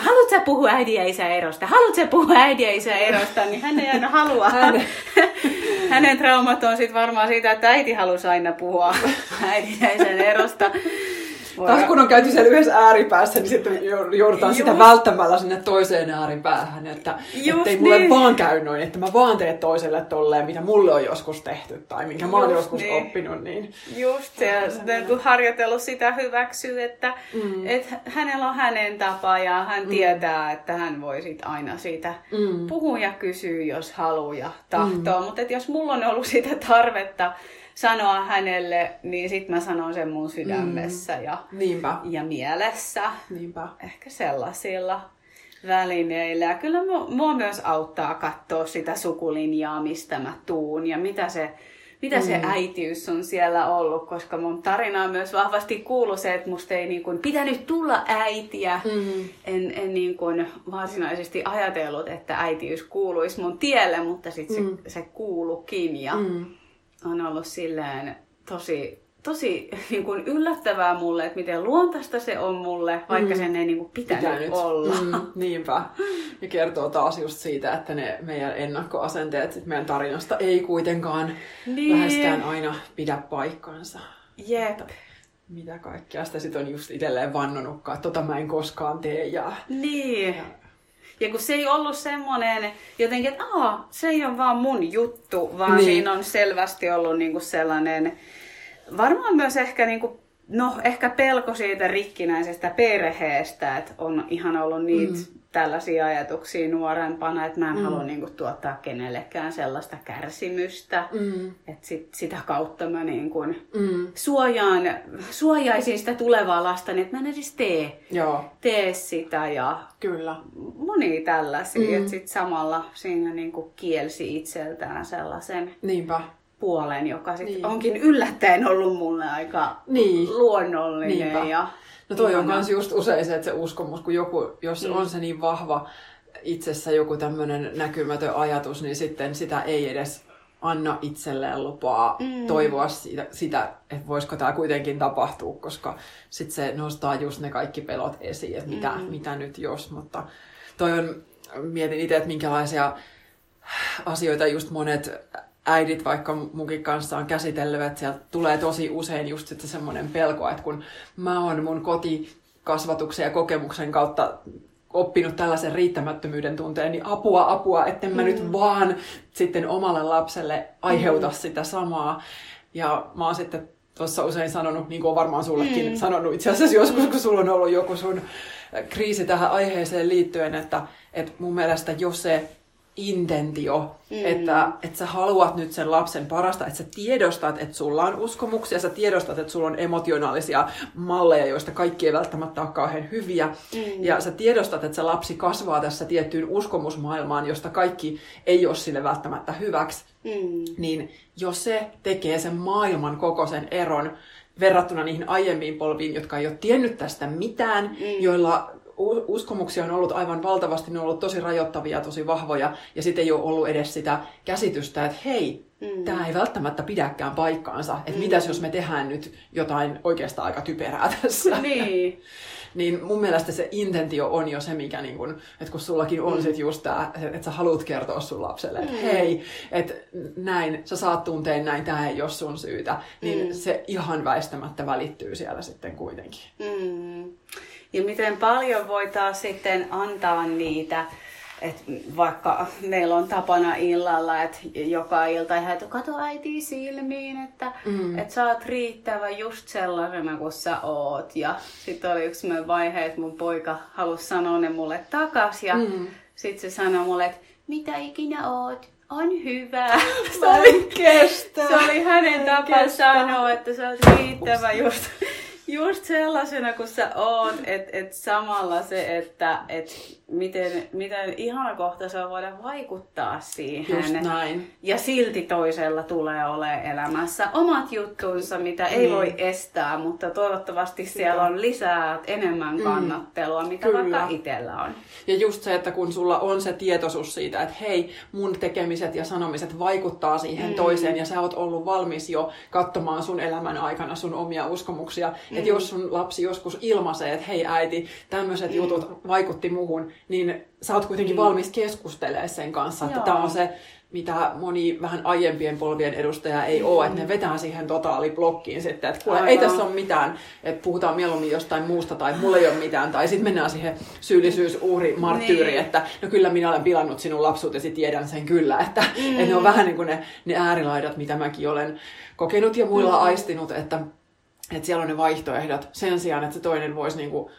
haluatko sä puhua äidin ja isän erosta? Haluatko sä puhua äidin ja isän erosta? Niin hän ei aina halua. Hän- Hänen traumat on sitten varmaan siitä, että äiti halusi aina puhua äidin ja isän erosta. Taas kun on käyty siellä yhdessä ääripäässä, niin sitten jou- joudutaan sitä Just. välttämällä sinne toiseen ääripäähän. Että Just ettei mulle niin. vaan käy noin, että mä vaan teen toiselle tolleen, mitä mulle on joskus tehty tai minkä mä oon Just joskus niin. oppinut. Niin... Just ja sitten kun harjoitellut sitä hyväksyä, että mm. et hänellä on hänen tapa ja hän mm. tietää, että hän voi sit aina siitä Mm. puhua ja kysyä, jos haluaa ja tahtoo. Mm. Mutta jos mulla on ollut sitä tarvetta sanoa hänelle, niin sit mä sanon sen mun sydämessä mm. ja, Niinpä, ja mielessä. niinpä. Ehkä sellaisilla välineillä. Ja kyllä mua, myös auttaa katsoa sitä sukulinjaa, mistä mä tuun ja mitä se, mitä mm. se äitiys on siellä ollut, koska mun tarinaan myös vahvasti kuuluu se, että musta ei niin kuin pitänyt tulla äitiä. Mm. En, en niin kuin varsinaisesti ajatellut, että äitiys kuuluisi mun tielle, mutta sitten Mm. se, se kuulukin ja Mm. On ollut silleen tosi, tosi niin kuin yllättävää mulle, että miten luontaista se on mulle, vaikka sen ei niin kuin pitänyt, Pitänyt. olla. Mm, niinpä. Ja kertoo taas just siitä, että ne meidän ennakkoasenteet sit meidän tarinasta ei kuitenkaan Niin. läheskään aina pidä paikkansa. Jep. Mitä kaikkea sitä sit on just itselleen vannonutkaan, että tota mä en koskaan tee. Ja... Niin. Ja kun se ei ollut semmoinen jotenkin, että Aa, se ei ole vaan mun juttu, vaan niin. siinä on selvästi ollut niinku sellainen, varmaan myös ehkä niinku, no ehkä pelko siitä rikkinäisestä perheestä, että on ihan ollut niitä mm. tällaisia ajatuksia nuorempana, että mä en mm. halua niinku tuottaa kenellekään sellaista kärsimystä, Mm. että sit, sitä kautta mä niinku Mm. suojaan, suojaisin sitä tulevaa lasta, niin että mä en edes tee Joo, tee sitä ja kyllä. monia tällaisia, Mm. mm. että sitten samalla siinä niinku kielsi itseltään sellaisen Niinpä. Puolen, joka sit Niin. onkin yllättäen ollut mulle aika Niin. luonnollinen. Niinpä. Ja No toi on ihana. myös just usein se, että se uskomus, kun joku, jos Mm. on se niin vahva itsessä joku tämmöinen näkymätön ajatus, niin sitten sitä ei edes anna itselleen lupaa Mm. toivoa sitä, sitä, että voisiko tämä kuitenkin tapahtua, koska sitten se nostaa just ne kaikki pelot esiin, että mitä, Mm. mitä nyt jos, mutta toi on, mietin itse, että minkälaisia asioita just monet äidit vaikka munkin kanssa on käsitellyt, että sieltä tulee tosi usein just sitten semmoinen pelko, että kun mä oon mun kotikasvatuksen ja kokemuksen kautta oppinut tällaisen riittämättömyyden tunteen, niin apua, apua, etten mä nyt vaan sitten omalle lapselle aiheuta sitä samaa. Ja mä oon sitten tuossa usein sanonut, niin kuin on varmaan sullekin Mm. sanonut itse asiassa joskus, kun sulla on ollut joku sun kriisi tähän aiheeseen liittyen, että, että mun mielestä jos se intentio, Mm. että, että sä haluat nyt sen lapsen parasta, että sä tiedostat, että sulla on uskomuksia, sä tiedostat, että sulla on emotionaalisia malleja, joista kaikki ei välttämättä ole kauhean hyviä, Mm. ja sä tiedostat, että se lapsi kasvaa tässä tiettyyn uskomusmaailmaan, josta kaikki ei ole sille välttämättä hyväksi, Mm. niin jos se tekee sen maailman kokoisen eron verrattuna niihin aiempiin polviin, jotka ei ole tiennyt tästä mitään, Mm. joilla uskomuksia on ollut aivan valtavasti, ne on ollut tosi rajoittavia, tosi vahvoja, ja sitten ei ole ollut edes sitä käsitystä, että hei, Mm. tämä ei välttämättä pidäkään paikkaansa, että mm. mitäs jos me tehdään nyt jotain oikeastaan aika typerää tässä. Niin. Niin mun mielestä se intentio on jo se, mikä niin kun, että kun sullakin on Mm. sit just tää, että sä haluat kertoa sun lapselle, että Mm. hei, että näin, sä saat tunteen näin, tää ei ole sun syytä, niin Mm. se ihan väistämättä välittyy siellä sitten kuitenkin. Mm. Ja miten paljon voitaisiin sitten antaa niitä, että vaikka meillä on tapana illalla, että joka ilta ihan, että kato äiti silmiin, että, Mm. että sä oot riittävä just sellaisena kuin sä oot. Ja sitten oli yksi semmoinen vaihe, että mun poika halusi sanoa ne mulle takas ja Mm. sitten se sanoi mulle, että mitä ikinä oot, on hyvä. Se kestä. se oli hänen En tapa kestä. sanoa, että sä oot riittävä just, just sellaisena kuin sä oot. Että et samalla se, että et miten, miten ihana kohta se on voida vaikuttaa siihen. Just näin. Ja silti toisella tulee olemaan elämässä omat juttunsa, mitä ei Niin. voi estää, mutta toivottavasti siellä on lisää enemmän kannattelua, mitä Kyllä. vaikka itsellä on. Ja just se, että kun sulla on se tietoisuus siitä, että hei, mun tekemiset ja sanomiset vaikuttaa siihen Mm. mm. toiseen ja sä oot ollut valmis jo katsomaan sun elämän aikana sun omia uskomuksia. Mm. Että jos sun lapsi joskus ilmaisee, että hei äiti, tämmöiset Mm. jutut vaikutti muhun, niin sä oot kuitenkin Mm. valmis keskustelemaan sen kanssa. Että tämä on se, mitä moni vähän aiempien polvien edustaja ei mm. ole, että ne vetää siihen totaaliblokkiin sitten, että kuule, ei tässä ole mitään, että puhutaan mieluummin jostain muusta tai mulla ei ole mitään, tai sitten mennään siihen syyllisyys, uhri, marttyyri, Niin. että no kyllä minä olen pilannut sinun lapsuutesi, tiedän sen kyllä, että, mm. että ne on vähän niin kuin ne, ne äärilaidat, mitä mäkin olen kokenut ja muilla mm. aistinut, että, että siellä on ne vaihtoehdot sen sijaan, että se toinen voisi niin kuin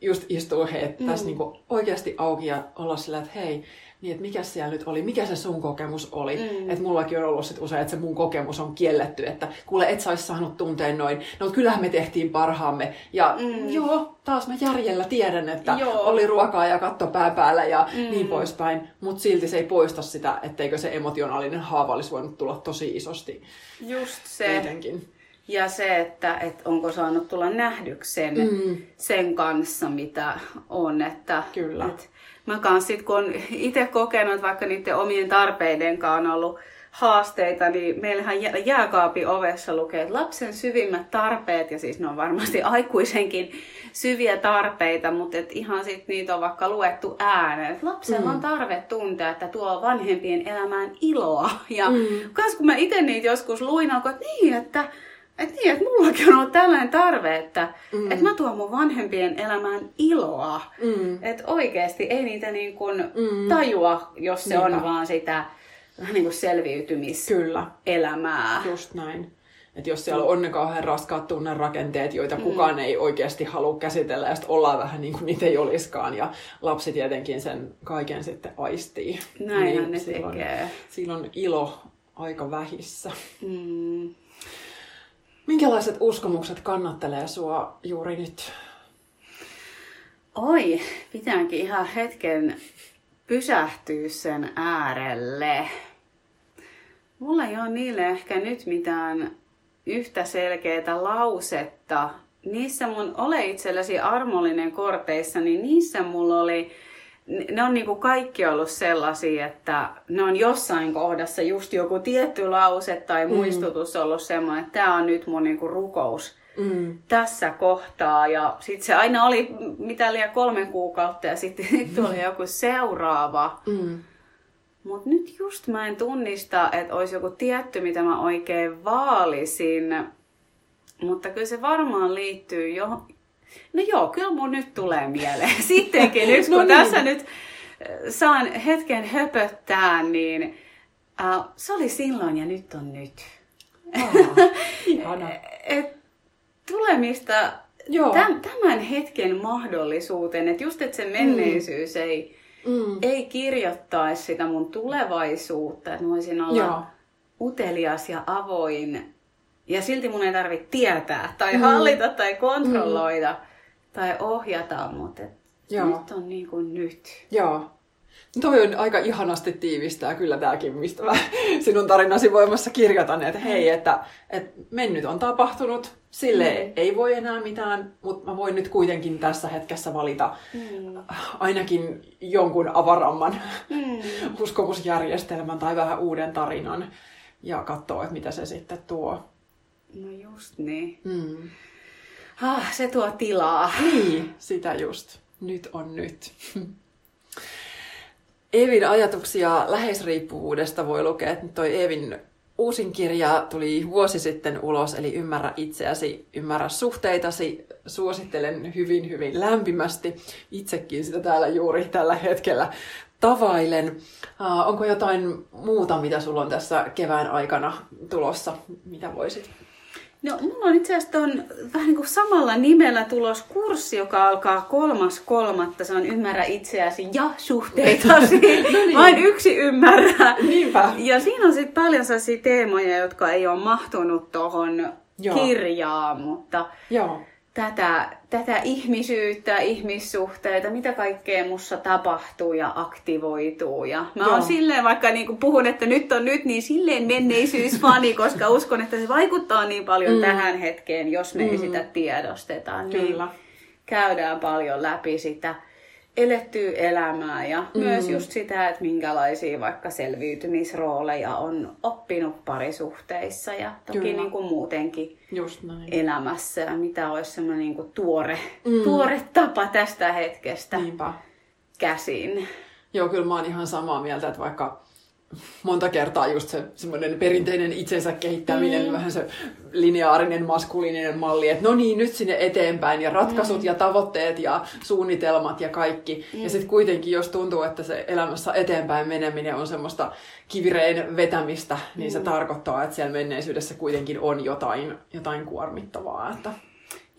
just istua he, Mm. tässä niin kuin oikeasti auki ja olla sillä, että hei, niin että mikä siellä nyt oli, mikä se sun kokemus oli. Mm. Että mullakin on ollut sit usein, että se mun kokemus on kielletty, että kuule et sä ois saanut tunteen noin. No kyllähän me tehtiin parhaamme. Ja Mm. joo, taas mä järjellä tiedän, että Joo. oli ruokaa ja katto pää päällä ja Mm. mm. niin poispäin. Mutta silti se ei poista sitä, etteikö se emotionaalinen haava olisi voinut tulla tosi isosti Just se. kuitenkin. Ja se, että, että onko saanut tulla nähdyksi sen, Mm. sen kanssa, mitä on. Että, Kyllä. Et mä kans sit, kun on itse kokenut, vaikka niiden omien tarpeiden kanssa on ollut haasteita, niin meillähän jä- jääkaapin ovessa lukee, että lapsen syvimmät tarpeet, ja siis ne on varmasti aikuisenkin syviä tarpeita, mutta et ihan sit niitä on vaikka luettu ääneen. Et lapsella Mm. on tarve tuntea, että tuo vanhempien elämään iloa. Ja Mm. kans kun mä itse niitä joskus luin, alkoi, että niin, että että niin, että mullakin on ollut tällainen tarve, että Mm. että mä tuon mun vanhempien elämään iloa. Mm. Että oikeasti ei niitä niin kuin Mm. tajua, jos se on Niinpä. vaan sitä vähän niin kuin selviytymiselämää. Kyllä. Just näin. Että jos siellä on ne kauhean raskaat tunnerakenteet, joita mm. kukaan ei oikeasti halua käsitellä, ja sitten ollaan vähän niin kuin niitä ei olisikaan, ja lapsi tietenkin sen kaiken sitten aistii. Näinhän ne silloin, tekee. Silloin ilo aika vähissä. Mm. Minkälaiset uskomukset kannattelee sua juuri nyt? Oi, pitääkin ihan hetken pysähtyä sen äärelle. Mulla ei ole niille ehkä nyt mitään yhtä selkeää lausetta. Niissä mun ole itsellesi armollinen korteissa, niin niissä mulla oli, ne on niinku kaikki ollut sellaisia, että ne on jossain kohdassa just joku tietty lause tai mm. muistutus ollut semmoinen, että tämä on nyt mun niinku rukous mm. tässä kohtaa. Ja sitten se aina oli mitä liian kolme kuukautta ja sitten tuli joku seuraava. Mm. Mutta nyt just mä en tunnista, että olisi joku tietty, mitä mä oikein vaalisin. Mutta kyllä se varmaan liittyy jo... No joo, kyllä mun nyt tulee mieleen. Sittenkin nyt, kun no niin. tässä nyt äh, saan hetken höpöttää, niin uh, se oli silloin ja nyt on nyt. Oh, Et, tulemista Joo. tämän hetken mahdollisuuteen, että just että se menneisyys mm. ei mm. ei kirjoittaisi sitä mun tulevaisuutta, että mä voisin olla Joo. utelias ja avoin. Ja silti mun ei tarvitse tietää tai mm. hallita tai kontrolloida mm. tai ohjata, mutta Joo. nyt on niin kuin nyt. Joo. Toi on aika ihanasti tiivistää kyllä tämäkin, mistä mä sinun tarinasi voimassa kirjoitan, että hei, että, että mennyt on tapahtunut, sille mm. ei voi enää mitään, mutta mä voin nyt kuitenkin tässä hetkessä valita mm. ainakin jonkun avaramman mm. uskomusjärjestelmän tai vähän uuden tarinan ja katsoa, että mitä se sitten tuo. No just niin. Mm. Ah, se tuo tilaa. Niin, sitä just. Nyt on nyt. Evin ajatuksia läheisriippuvuudesta voi lukea, että toi Evin uusin kirja tuli vuosi sitten ulos, eli Ymmärrä itseäsi, ymmärrä suhteitasi. Suosittelen hyvin, hyvin lämpimästi. Itsekin sitä täällä juuri tällä hetkellä tavailen. Uh, onko jotain muuta, mitä sulla on tässä kevään aikana tulossa, mitä voisit No, mulla on itse asiassa ton, vähän niin kuin samalla nimellä tulos kurssi, joka alkaa kolmas kolmatta. Se on Ymmärrä itseäsi ja suhteitasi. no niin. Vain yksi ymmärrä. Niinpä. Ja siinä on sitten paljon sellaisia teemoja, jotka ei ole mahtunut tuohon kirjaan, mutta Joo tätä, tätä ihmisyyttä, ihmissuhteita, mitä kaikkea mussa tapahtuu ja aktivoituu. Ja mä oon silleen, vaikka niin puhun, että nyt on nyt, niin silleen menneisyysfani, koska uskon, että se vaikuttaa niin paljon mm. tähän hetkeen, jos me mm. ei sitä tiedosteta. Niin Kyllä. Käydään paljon läpi sitä elettyä elämää ja mm. myös just sitä, että minkälaisia vaikka selviytymisrooleja on oppinut parisuhteissa ja toki niin kuin muutenkin just näin. elämässä ja mitä olisi semmoinen niin kuin tuore, mm. tuore tapa tästä hetkestä Niinpä. käsin. Joo, kyllä mä oon ihan samaa mieltä, että vaikka monta kertaa just se semmoinen perinteinen itsensä kehittäminen, mm. vähän se lineaarinen maskuliininen malli, että no niin, nyt sinne eteenpäin ja ratkaisut mm. ja tavoitteet ja suunnitelmat ja kaikki. Mm. Ja sitten kuitenkin, jos tuntuu, että se elämässä eteenpäin meneminen on semmoista kivireen vetämistä, niin mm. se tarkoittaa, että siellä menneisyydessä kuitenkin on jotain, jotain kuormittavaa. Että...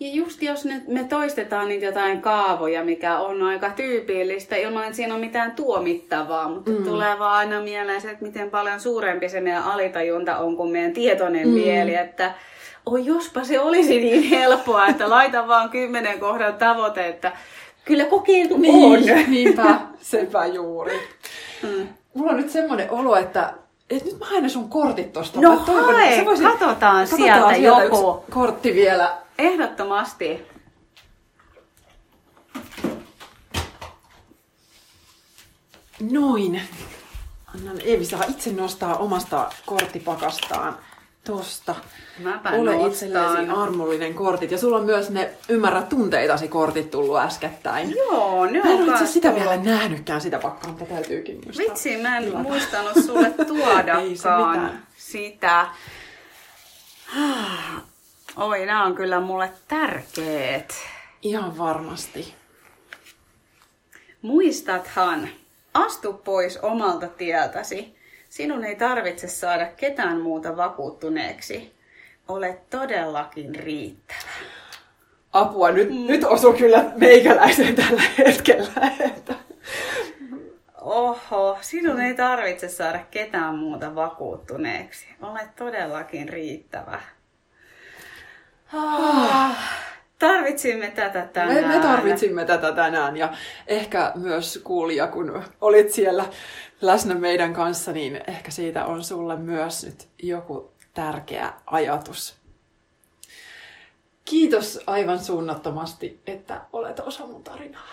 Ja just jos nyt me toistetaan niitä jotain kaavoja, mikä on aika tyypillistä, ilman että siinä on mitään tuomittavaa, mutta mm. tulee vaan aina mieleen se, että miten paljon suurempi se meidän alitajunta on kuin meidän tietoinen mm. mieli, että oi jospa se olisi niin helppoa, että laita vaan kymmenen kohdan tavoite, että kyllä kokeiltu niin, on. Niinpä, sepä juuri. Mm. Mulla on nyt semmoinen olo, että et nyt mä haen sun kortit tosta. No toivon, hae, katsotaan, katsotaan sieltä, sieltä joku. kortti vielä. Ehdottomasti. Noin. Annan Eevi saa itse nostaa omasta korttipakastaan tosta. Mäpä Ole nostan. itsellesi armollinen kortit. Ja sulla on myös ne Ymmärrä tunteitasi kortit tullut äskettäin. Joo, ne on Mä en ole sitä tullut. vielä nähnytkään sitä pakkaa, mutta täytyykin muistaa. Vitsi, mä en Tilata. muistanut sulle tuodakaan sitä. Oi, nämä on kyllä mulle tärkeet. Ihan varmasti. Muistathan, astu pois omalta tieltäsi. Sinun ei tarvitse saada ketään muuta vakuuttuneeksi. Olet todellakin riittävä. Apua, nyt, mm. nyt osuu kyllä meikäläisen tällä hetkellä. Että... Oho, sinun ei tarvitse saada ketään muuta vakuuttuneeksi. Olet todellakin riittävä. Ah, tarvitsimme tätä tänään. Me, me tarvitsimme tätä tänään ja ehkä myös kuulija, kun olit siellä läsnä meidän kanssa, niin ehkä siitä on sulle myös nyt joku tärkeä ajatus. Kiitos aivan suunnattomasti, että olet osa mun tarinaa.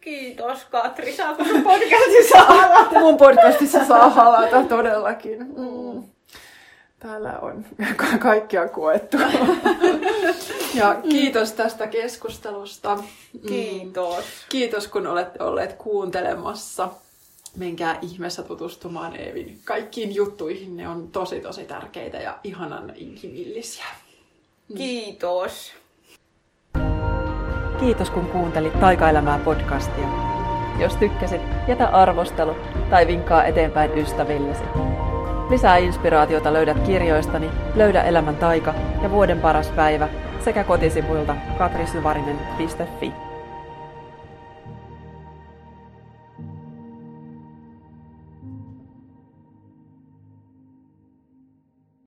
Kiitos Katri, saako sun podcastissa halata? mun podcastissa saa halata todellakin. Mm. Täällä on ka- kaikkia koettu. ja kiitos tästä keskustelusta. Kiitos. Kiitos kun olette olleet kuuntelemassa. Menkää ihmeessä tutustumaan Eevin kaikkiin juttuihin. Ne on tosi tosi tärkeitä ja ihanan inhimillisiä. Kiitos. Kiitos kun kuuntelit Taikaelämää podcastia. Jos tykkäsit, jätä arvostelu tai vinkkaa eteenpäin ystävillesi. Lisää inspiraatiota löydät kirjoistani Löydä elämän taika ja Vuoden paras päivä sekä kotisivuilta katrisyvarinen.fi.